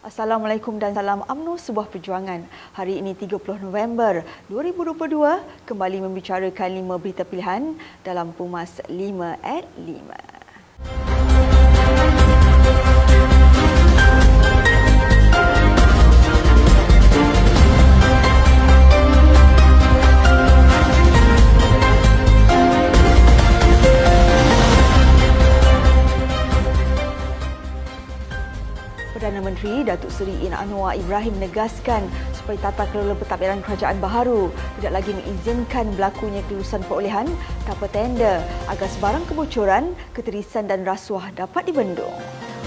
Assalamualaikum dan salam UMNO Sebuah Perjuangan. Hari ini 30 November 2022 kembali membicarakan lima berita pilihan dalam Pumas 5 at 5. Menteri Datuk Seri In Anwar Ibrahim menegaskan supaya tata kelola pentadbiran kerajaan baharu tidak lagi mengizinkan berlakunya kelulusan perolehan tanpa tender agar sebarang kebocoran, keterisan dan rasuah dapat dibendung.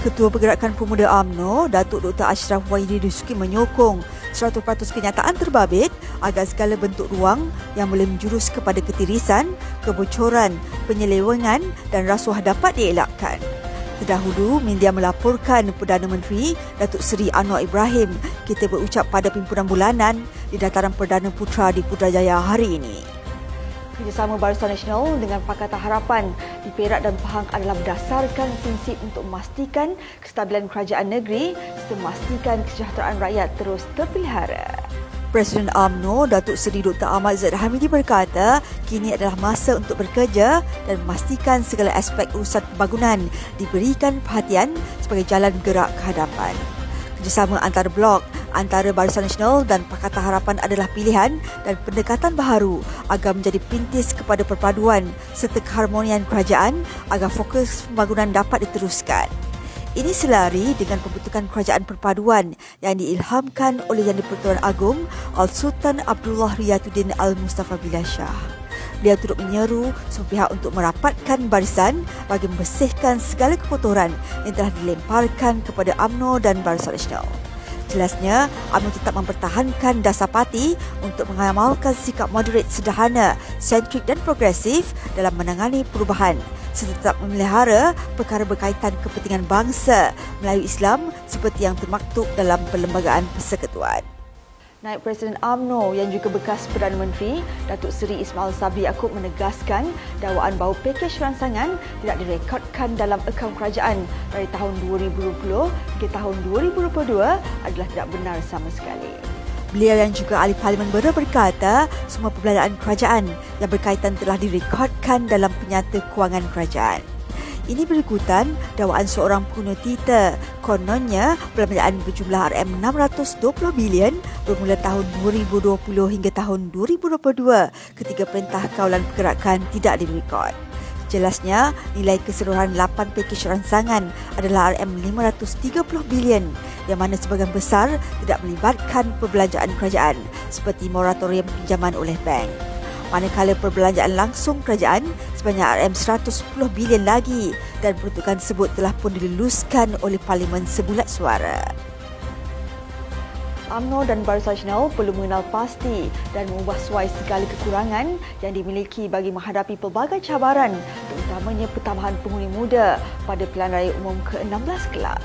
Ketua Pergerakan Pemuda AMNO, Datuk Dr. Ashraf Wahidi Dusuki menyokong 100% kenyataan terbabit agar segala bentuk ruang yang boleh menjurus kepada ketirisan, kebocoran, penyelewengan dan rasuah dapat dielakkan. Terdahulu, media melaporkan Perdana Menteri Datuk Seri Anwar Ibrahim kita berucap pada pimpinan bulanan di Dataran Perdana Putra di Putrajaya hari ini. Kerjasama Barisan Nasional dengan Pakatan Harapan di Perak dan Pahang adalah berdasarkan prinsip untuk memastikan kestabilan kerajaan negeri serta memastikan kesejahteraan rakyat terus terpelihara. Presiden AMNO Datuk Seri Dr. Ahmad Zaid Hamidi berkata, kini adalah masa untuk bekerja dan memastikan segala aspek urusan pembangunan diberikan perhatian sebagai jalan gerak ke hadapan. Kerjasama antara blok, antara Barisan Nasional dan Pakatan Harapan adalah pilihan dan pendekatan baharu agar menjadi pintis kepada perpaduan serta keharmonian kerajaan agar fokus pembangunan dapat diteruskan. Ini selari dengan pembentukan kerajaan perpaduan yang diilhamkan oleh Yang di-Pertuan Agong Al-Sultan Abdullah Riyatuddin Al-Mustafa Billah Shah. Beliau turut menyeru semua pihak untuk merapatkan barisan bagi membersihkan segala kekotoran yang telah dilemparkan kepada AMNO dan Barisan Nasional. Jelasnya, UMNO tetap mempertahankan dasar parti untuk mengamalkan sikap moderat sederhana, sentrik dan progresif dalam menangani perubahan serta tetap memelihara perkara berkaitan kepentingan bangsa melalui Islam seperti yang termaktub dalam Perlembagaan Persekutuan. Naib Presiden AMNO yang juga bekas Perdana Menteri Datuk Seri Ismail Sabri Yaakob menegaskan dakwaan bau pakej ransangan tidak direkodkan dalam akaun kerajaan dari tahun 2020 hingga tahun 2022 adalah tidak benar sama sekali. Beliau yang juga ahli Parlimen Bera berkata semua perbelanjaan kerajaan yang berkaitan telah direkodkan dalam penyata kewangan kerajaan. Ini berikutan dakwaan seorang pengguna Twitter. Kononnya, perbelanjaan berjumlah RM620 bilion bermula tahun 2020 hingga tahun 2022 ketika Perintah Kawalan Pergerakan tidak direkod. Jelasnya, nilai keseluruhan 8 pakej ransangan adalah RM530 bilion yang mana sebahagian besar tidak melibatkan perbelanjaan kerajaan seperti moratorium pinjaman oleh bank manakala perbelanjaan langsung kerajaan sebanyak RM110 bilion lagi dan peruntukan tersebut telah pun diluluskan oleh Parlimen sebulat suara. UMNO dan Barisan Nasional perlu mengenal pasti dan mengubah suai segala kekurangan yang dimiliki bagi menghadapi pelbagai cabaran terutamanya pertambahan penghuni muda pada pilihan raya umum ke-16 kelak.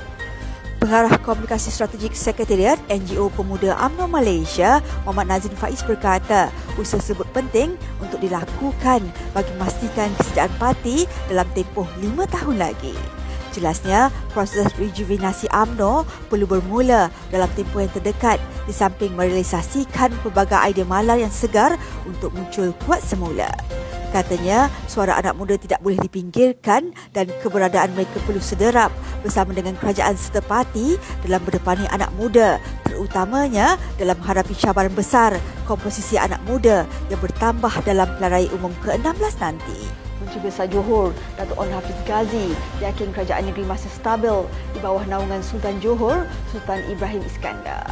Pengarah Komunikasi Strategik Sekretariat NGO Pemuda UMNO Malaysia, Muhammad Nazin Faiz berkata, usaha tersebut penting untuk dilakukan bagi memastikan kesediaan parti dalam tempoh lima tahun lagi. Jelasnya, proses rejuvenasi UMNO perlu bermula dalam tempoh yang terdekat di samping merealisasikan pelbagai idea malar yang segar untuk muncul kuat semula. Katanya, suara anak muda tidak boleh dipinggirkan dan keberadaan mereka perlu sederap bersama dengan kerajaan serta parti dalam berdepani anak muda, terutamanya dalam menghadapi cabaran besar komposisi anak muda yang bertambah dalam raya umum ke-16 nanti. Menteri Besar Johor, Datuk On Hafiz Ghazi, yakin kerajaan negeri masih stabil di bawah naungan Sultan Johor, Sultan Ibrahim Iskandar.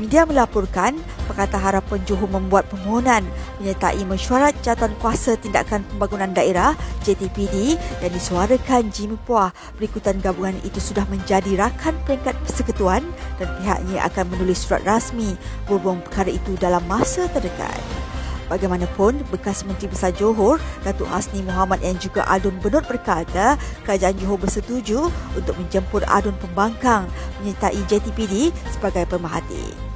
Media melaporkan Pakatan Harapan Johor membuat permohonan menyertai mesyuarat jatuhan kuasa tindakan pembangunan daerah JTPD yang disuarakan Jimmy Puah berikutan gabungan itu sudah menjadi rakan peringkat persekutuan dan pihaknya akan menulis surat rasmi berhubung perkara itu dalam masa terdekat. Bagaimanapun, bekas Menteri Besar Johor, Datuk Hasni Muhammad yang juga adun benut berkata kerajaan Johor bersetuju untuk menjemput adun pembangkang menyertai JTPD sebagai pemerhati.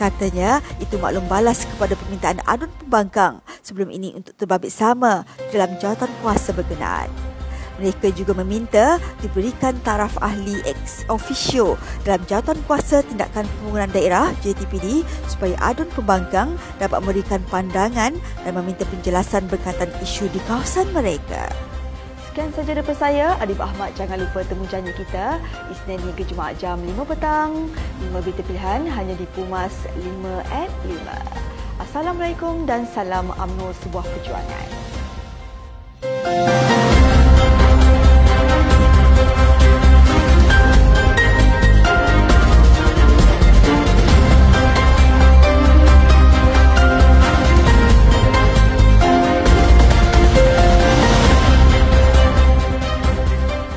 Katanya, itu maklum balas kepada permintaan adun pembangkang sebelum ini untuk terbabit sama dalam jawatan kuasa berkenaan. Mereka juga meminta diberikan taraf ahli ex officio dalam jawatan kuasa tindakan pembangunan daerah JTPD supaya adun pembangkang dapat memberikan pandangan dan meminta penjelasan berkaitan isu di kawasan mereka. Sekian saja daripada saya, Adib Ahmad. Jangan lupa temu janji kita Isnin hingga Jumaat jam 5 petang. 5 berita pilihan hanya di Pumas 5 at 5. Assalamualaikum dan salam UMNO sebuah perjuangan.